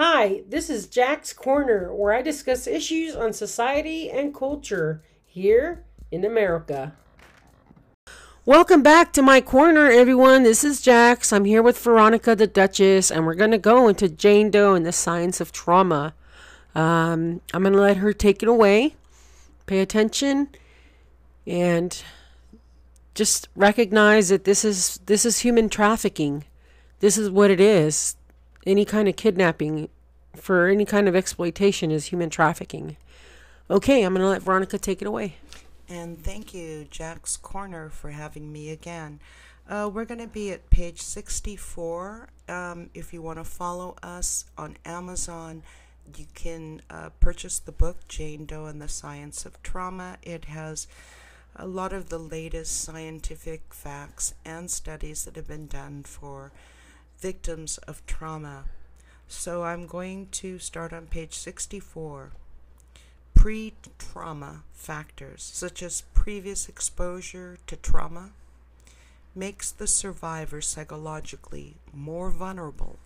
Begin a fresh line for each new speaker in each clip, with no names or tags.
Hi, this is Jack's Corner, where I discuss issues on society and culture here in America. Welcome back to my corner, everyone. This is Jax. I'm here with Veronica the Duchess, and we're going to go into Jane Doe and the science of trauma. Um, I'm going to let her take it away. Pay attention and just recognize that this is this is human trafficking. This is what it is. Any kind of kidnapping for any kind of exploitation is human trafficking. Okay, I'm going to let Veronica take it away.
And thank you, Jack's Corner, for having me again. Uh, we're going to be at page 64. Um, if you want to follow us on Amazon, you can uh, purchase the book, Jane Doe and the Science of Trauma. It has a lot of the latest scientific facts and studies that have been done for victims of trauma. So I'm going to start on page 64 pre trauma factors, such as previous exposure to trauma, makes the survivor psychologically more vulnerable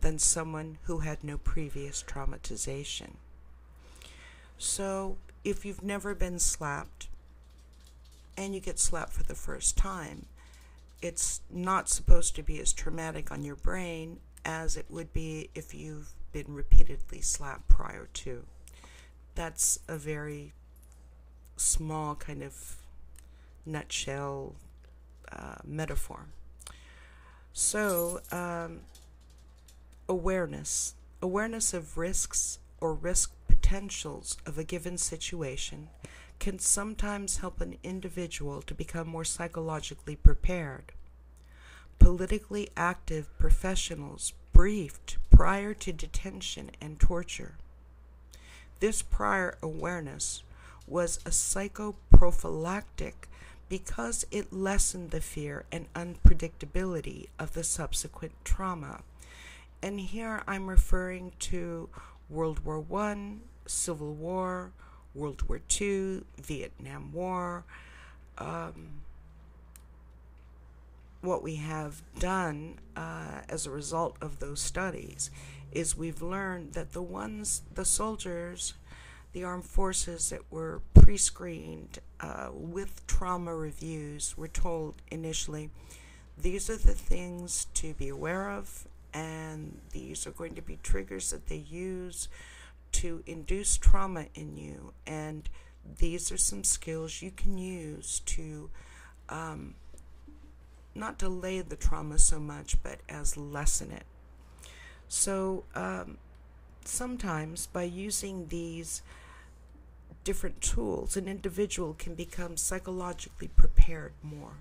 than someone who had no previous traumatization. So, if you've never been slapped and you get slapped for the first time, it's not supposed to be as traumatic on your brain as it would be if you've been repeatedly slapped prior to that's a very small kind of nutshell uh, metaphor. So, um, awareness awareness of risks or risk potentials of a given situation can sometimes help an individual to become more psychologically prepared. Politically active professionals briefed prior to detention and torture this prior awareness was a psychoprophylactic because it lessened the fear and unpredictability of the subsequent trauma. And here I'm referring to World War I, Civil War, World War II, Vietnam War. Um, what we have done uh, as a result of those studies is we've learned that the ones, the soldiers, the armed forces that were pre screened uh, with trauma reviews were told initially these are the things to be aware of, and these are going to be triggers that they use to induce trauma in you, and these are some skills you can use to um, not delay the trauma so much, but as lessen it. So um, sometimes by using these different tools, an individual can become psychologically prepared more.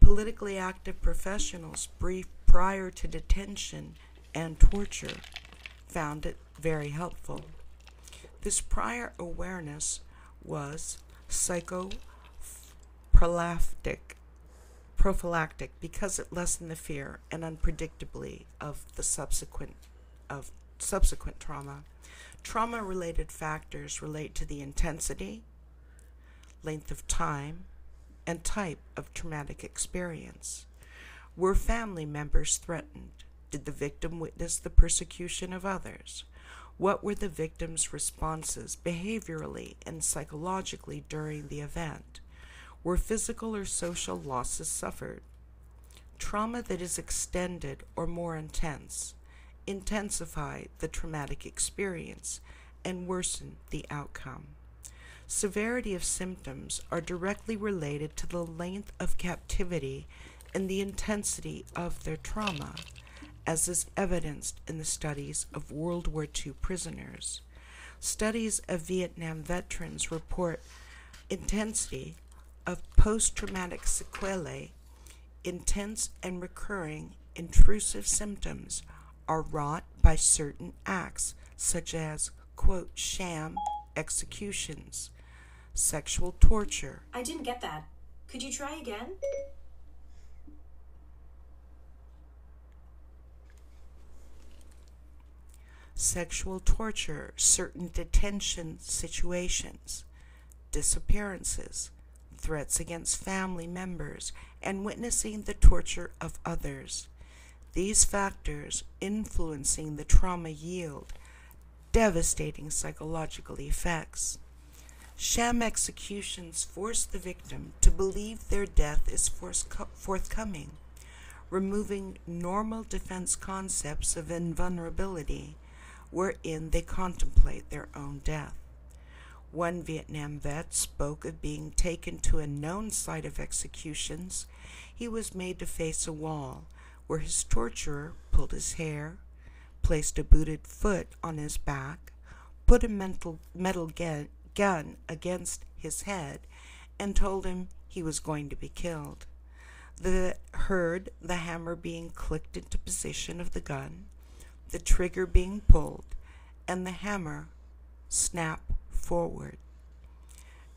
Politically active professionals briefed prior to detention and torture found it very helpful. This prior awareness was psychoprophylactic prophylactic because it lessened the fear and unpredictably of the subsequent of subsequent trauma. Trauma related factors relate to the intensity, length of time, and type of traumatic experience. Were family members threatened? Did the victim witness the persecution of others? What were the victim's responses behaviorally and psychologically during the event? Were physical or social losses suffered. Trauma that is extended or more intense intensify the traumatic experience and worsen the outcome. Severity of symptoms are directly related to the length of captivity and the intensity of their trauma, as is evidenced in the studies of World War II prisoners. Studies of Vietnam veterans report intensity of post traumatic sequelae, intense and recurring intrusive symptoms are wrought by certain acts, such as, quote, sham executions, sexual torture.
I didn't get that. Could you try again?
Sexual torture, certain detention situations, disappearances, threats against family members, and witnessing the torture of others. these factors influencing the trauma yield devastating psychological effects. Sham executions force the victim to believe their death is forthcoming, removing normal defense concepts of invulnerability wherein they contemplate their own death. One Vietnam vet spoke of being taken to a known site of executions. He was made to face a wall where his torturer pulled his hair, placed a booted foot on his back, put a mental, metal gun against his head, and told him he was going to be killed. The heard the hammer being clicked into position of the gun, the trigger being pulled, and the hammer snap forward.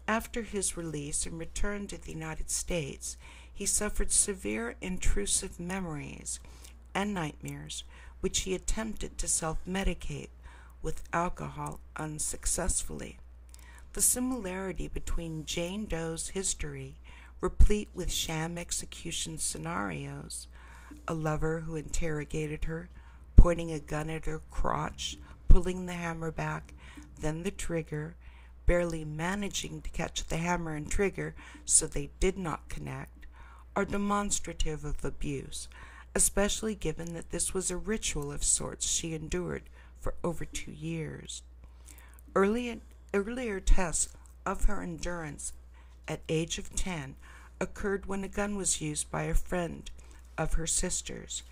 After his release and return to the United States, he suffered severe intrusive memories and nightmares, which he attempted to self medicate with alcohol unsuccessfully. The similarity between Jane Doe's history, replete with sham execution scenarios, a lover who interrogated her, pointing a gun at her crotch, pulling the hammer back, then the trigger, barely managing to catch the hammer and trigger so they did not connect, are demonstrative of abuse, especially given that this was a ritual of sorts she endured for over two years. Early, earlier tests of her endurance at age of 10 occurred when a gun was used by a friend of her sister's,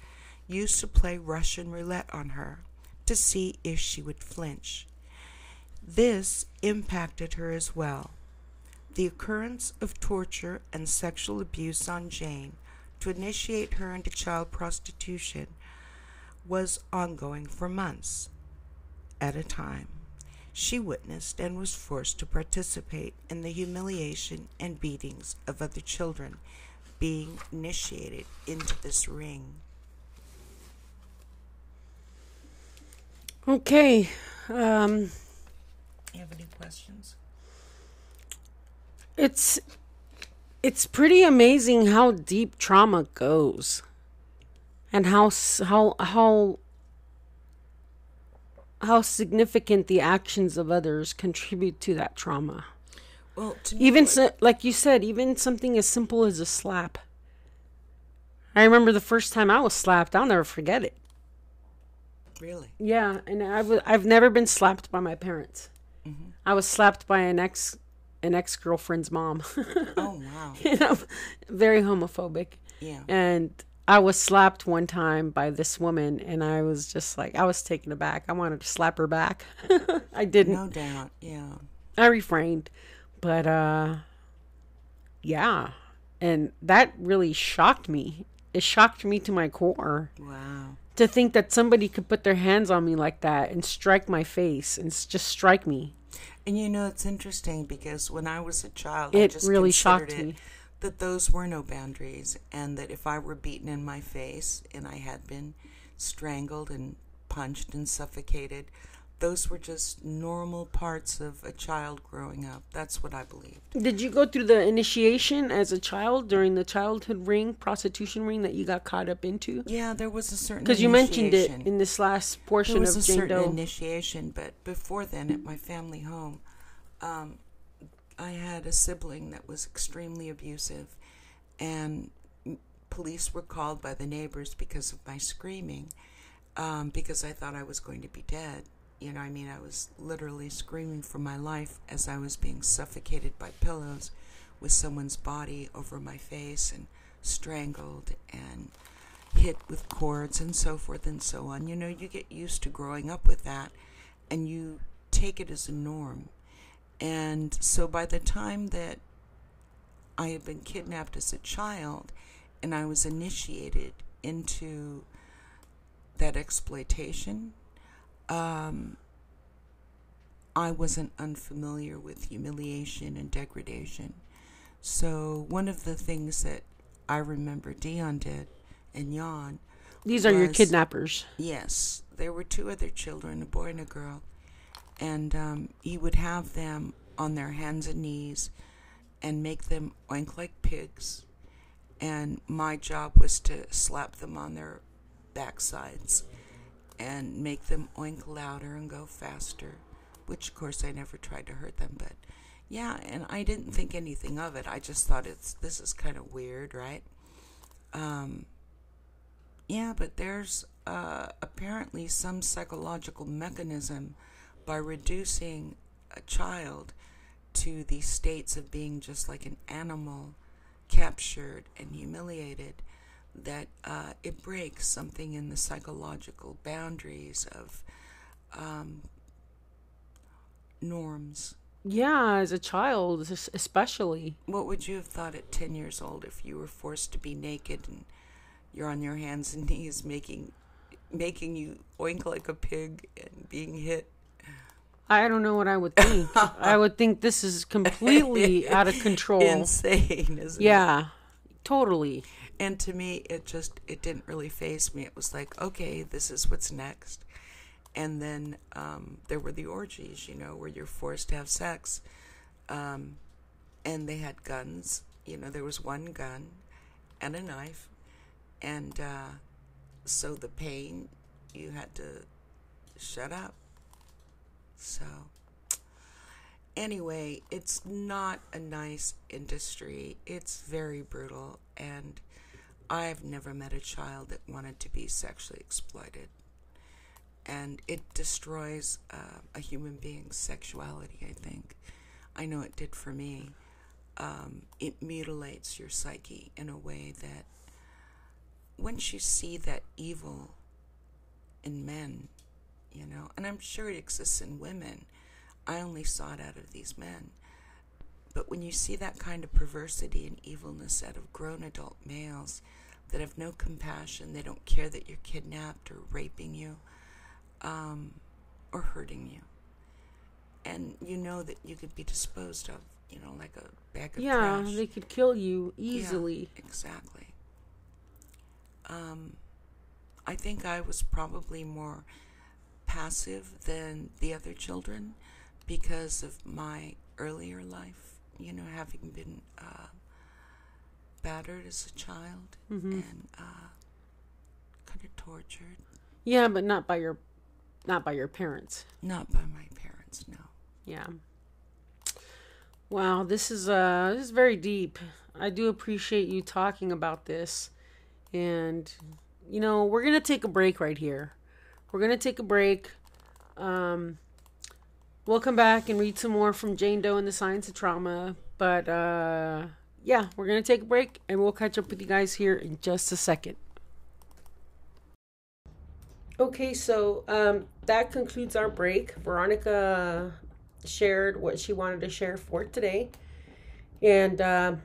used to play Russian roulette on her to see if she would flinch. This impacted her as well. The occurrence of torture and sexual abuse on Jane to initiate her into child prostitution was ongoing for months at a time. She witnessed and was forced to participate in the humiliation and beatings of other children being initiated into this ring.
Okay. Um,
you have any questions?
It's it's pretty amazing how deep trauma goes and how how how how significant the actions of others contribute to that trauma.
Well,
even so, like you said, even something as simple as a slap. I remember the first time I was slapped. I'll never forget it.
Really?
Yeah, and I w- I've never been slapped by my parents. Mm-hmm. I was slapped by an ex an ex girlfriend's mom.
oh wow!
you know, very homophobic.
Yeah.
And I was slapped one time by this woman, and I was just like, I was taken aback. I wanted to slap her back. I didn't.
No doubt. Yeah.
I refrained, but uh, yeah, and that really shocked me. It shocked me to my core.
Wow
to think that somebody could put their hands on me like that and strike my face and just strike me.
And you know, it's interesting because when I was a child,
it really shocked it me
that those were no boundaries, and that if I were beaten in my face and I had been strangled and punched and suffocated, those were just normal parts of a child growing up. That's what I believed.
Did you go through the initiation as a child during the childhood ring, prostitution ring that you got caught up into?
Yeah, there was a certain
because you mentioned it in this last portion
there was
of
a
Jane
certain
Doe.
initiation, but before then, at my family home, um, I had a sibling that was extremely abusive, and police were called by the neighbors because of my screaming. Um, because I thought I was going to be dead you know, I mean, I was literally screaming for my life as I was being suffocated by pillows with someone's body over my face and strangled and hit with cords and so forth and so on. You know, you get used to growing up with that and you take it as a norm. And so by the time that I had been kidnapped as a child and I was initiated into that exploitation um, I wasn't unfamiliar with humiliation and degradation. So one of the things that I remember Dion did and Jan.
These are was, your kidnappers.
Yes, there were two other children, a boy and a girl, and um, he would have them on their hands and knees and make them oink like pigs. And my job was to slap them on their backsides and make them oink louder and go faster. Which, of course, I never tried to hurt them, but yeah, and I didn't think anything of it. I just thought it's this is kind of weird, right? Um, yeah, but there's uh, apparently some psychological mechanism by reducing a child to the states of being just like an animal, captured and humiliated, that uh, it breaks something in the psychological boundaries of um, norms.
Yeah, as a child, especially.
What would you have thought at 10 years old if you were forced to be naked and you're on your hands and knees making making you oink like a pig and being hit?
I don't know what I would think. I would think this is completely out of control.
Insane, isn't
yeah, it? Yeah, totally.
And to me, it just it didn't really faze me. It was like, okay, this is what's next. And then um, there were the orgies, you know, where you're forced to have sex. Um, and they had guns. You know, there was one gun and a knife. And uh, so the pain, you had to shut up. So, anyway, it's not a nice industry. It's very brutal. And I've never met a child that wanted to be sexually exploited and it destroys uh, a human being's sexuality, I think. I know it did for me. Um, it mutilates your psyche in a way that once you see that evil in men, you know, and I'm sure it exists in women, I only saw it out of these men. But when you see that kind of perversity and evilness out of grown adult males that have no compassion, they don't care that you're kidnapped or raping you, um, or hurting you. And you know that you could be disposed of, you know, like a bag of
yeah,
trash.
Yeah, they could kill you easily.
Yeah, exactly. Um, I think I was probably more passive than the other children because of my earlier life, you know, having been uh, battered as a child mm-hmm. and uh, kind of tortured.
Yeah, but not by your not by your parents.
Not by my parents, no.
Yeah. Wow, this is uh this is very deep. I do appreciate you talking about this. And you know, we're going to take a break right here. We're going to take a break. Um we'll come back and read some more from Jane Doe and the Science of Trauma, but uh yeah, we're going to take a break and we'll catch up with you guys here in just a second. Okay, so um, that concludes our break. Veronica shared what she wanted to share for today. And uh,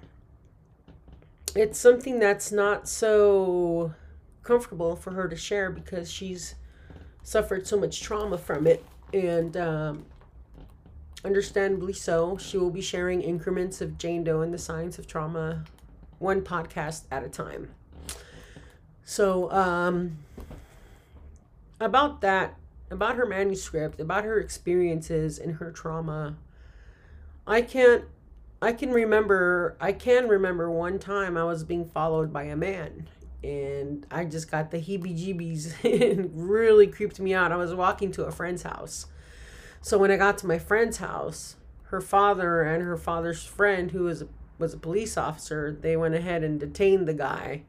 it's something that's not so comfortable for her to share because she's suffered so much trauma from it. And um, understandably so, she will be sharing increments of Jane Doe and the Science of Trauma, one podcast at a time. So, um, about that, about her manuscript, about her experiences and her trauma, I can't I can remember I can remember one time I was being followed by a man and I just got the heebie jeebies and really creeped me out. I was walking to a friend's house. So when I got to my friend's house, her father and her father's friend who was a, was a police officer, they went ahead and detained the guy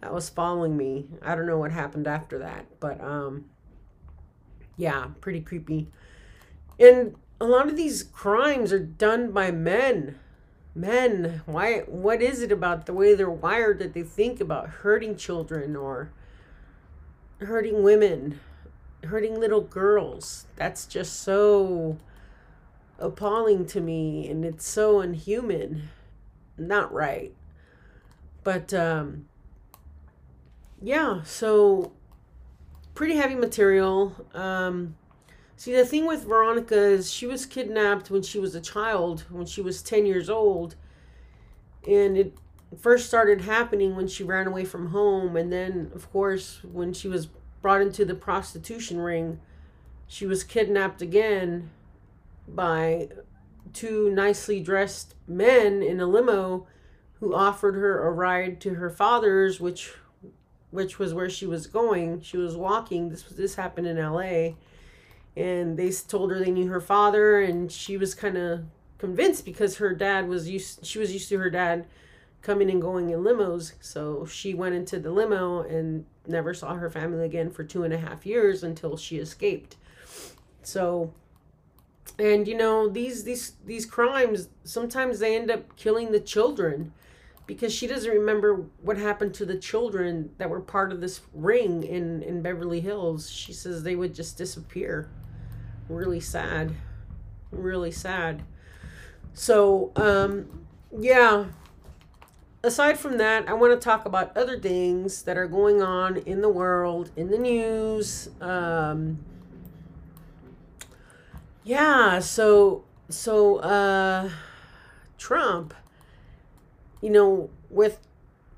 that was following me. I don't know what happened after that, but um yeah, pretty creepy. And a lot of these crimes are done by men. Men, why what is it about the way they're wired that they think about hurting children or hurting women, hurting little girls? That's just so appalling to me and it's so unhuman. Not right. But um yeah, so pretty heavy material. Um, see, the thing with Veronica is she was kidnapped when she was a child, when she was 10 years old. And it first started happening when she ran away from home. And then, of course, when she was brought into the prostitution ring, she was kidnapped again by two nicely dressed men in a limo who offered her a ride to her father's, which which was where she was going. She was walking. This was this happened in L.A. And they told her they knew her father, and she was kind of convinced because her dad was used. She was used to her dad coming and going in limos. So she went into the limo and never saw her family again for two and a half years until she escaped. So, and you know these these these crimes sometimes they end up killing the children because she doesn't remember what happened to the children that were part of this ring in in Beverly Hills. She says they would just disappear. Really sad. Really sad. So, um yeah, aside from that, I want to talk about other things that are going on in the world, in the news. Um, yeah, so so uh, Trump, you know, with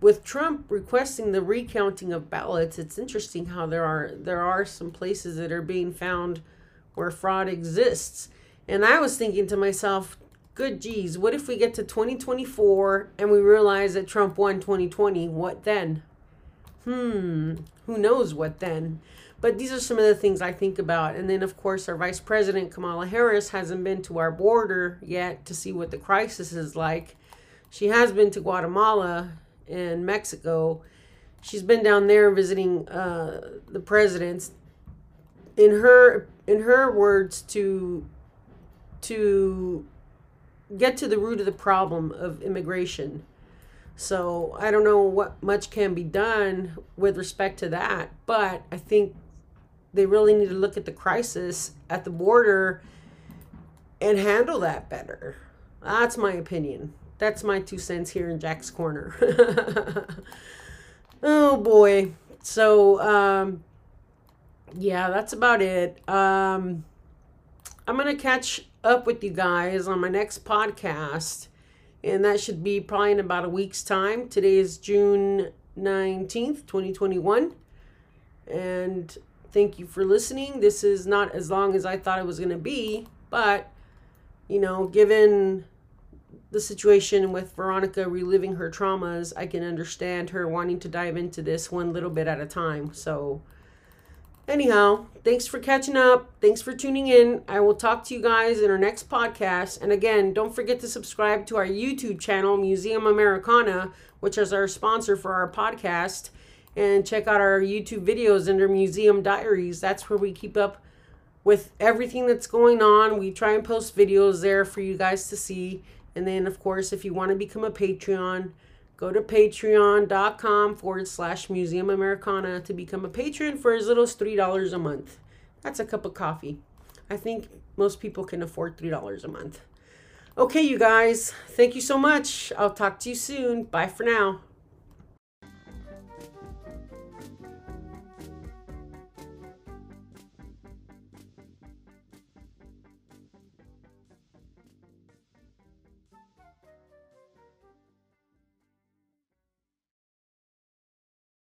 with Trump requesting the recounting of ballots, it's interesting how there are there are some places that are being found where fraud exists. And I was thinking to myself, good geez, what if we get to 2024 and we realize that Trump won 2020? What then? Hmm, who knows what then? But these are some of the things I think about. And then, of course, our Vice President Kamala Harris hasn't been to our border yet to see what the crisis is like. She has been to Guatemala and Mexico. She's been down there visiting uh, the presidents. In her in her words, to to get to the root of the problem of immigration. So I don't know what much can be done with respect to that, but I think they really need to look at the crisis at the border and handle that better. That's my opinion. That's my two cents here in Jack's Corner. oh boy. So, um, yeah, that's about it. Um, I'm going to catch up with you guys on my next podcast. And that should be probably in about a week's time. Today is June 19th, 2021. And thank you for listening. This is not as long as I thought it was going to be, but, you know, given the situation with Veronica reliving her traumas, I can understand her wanting to dive into this one little bit at a time. So, Anyhow, thanks for catching up. Thanks for tuning in. I will talk to you guys in our next podcast. And again, don't forget to subscribe to our YouTube channel, Museum Americana, which is our sponsor for our podcast. And check out our YouTube videos under Museum Diaries. That's where we keep up with everything that's going on. We try and post videos there for you guys to see. And then, of course, if you want to become a Patreon, Go to patreon.com forward slash museum Americana to become a patron for as little as $3 a month. That's a cup of coffee. I think most people can afford $3 a month. Okay, you guys, thank you so much. I'll talk to you soon. Bye for now.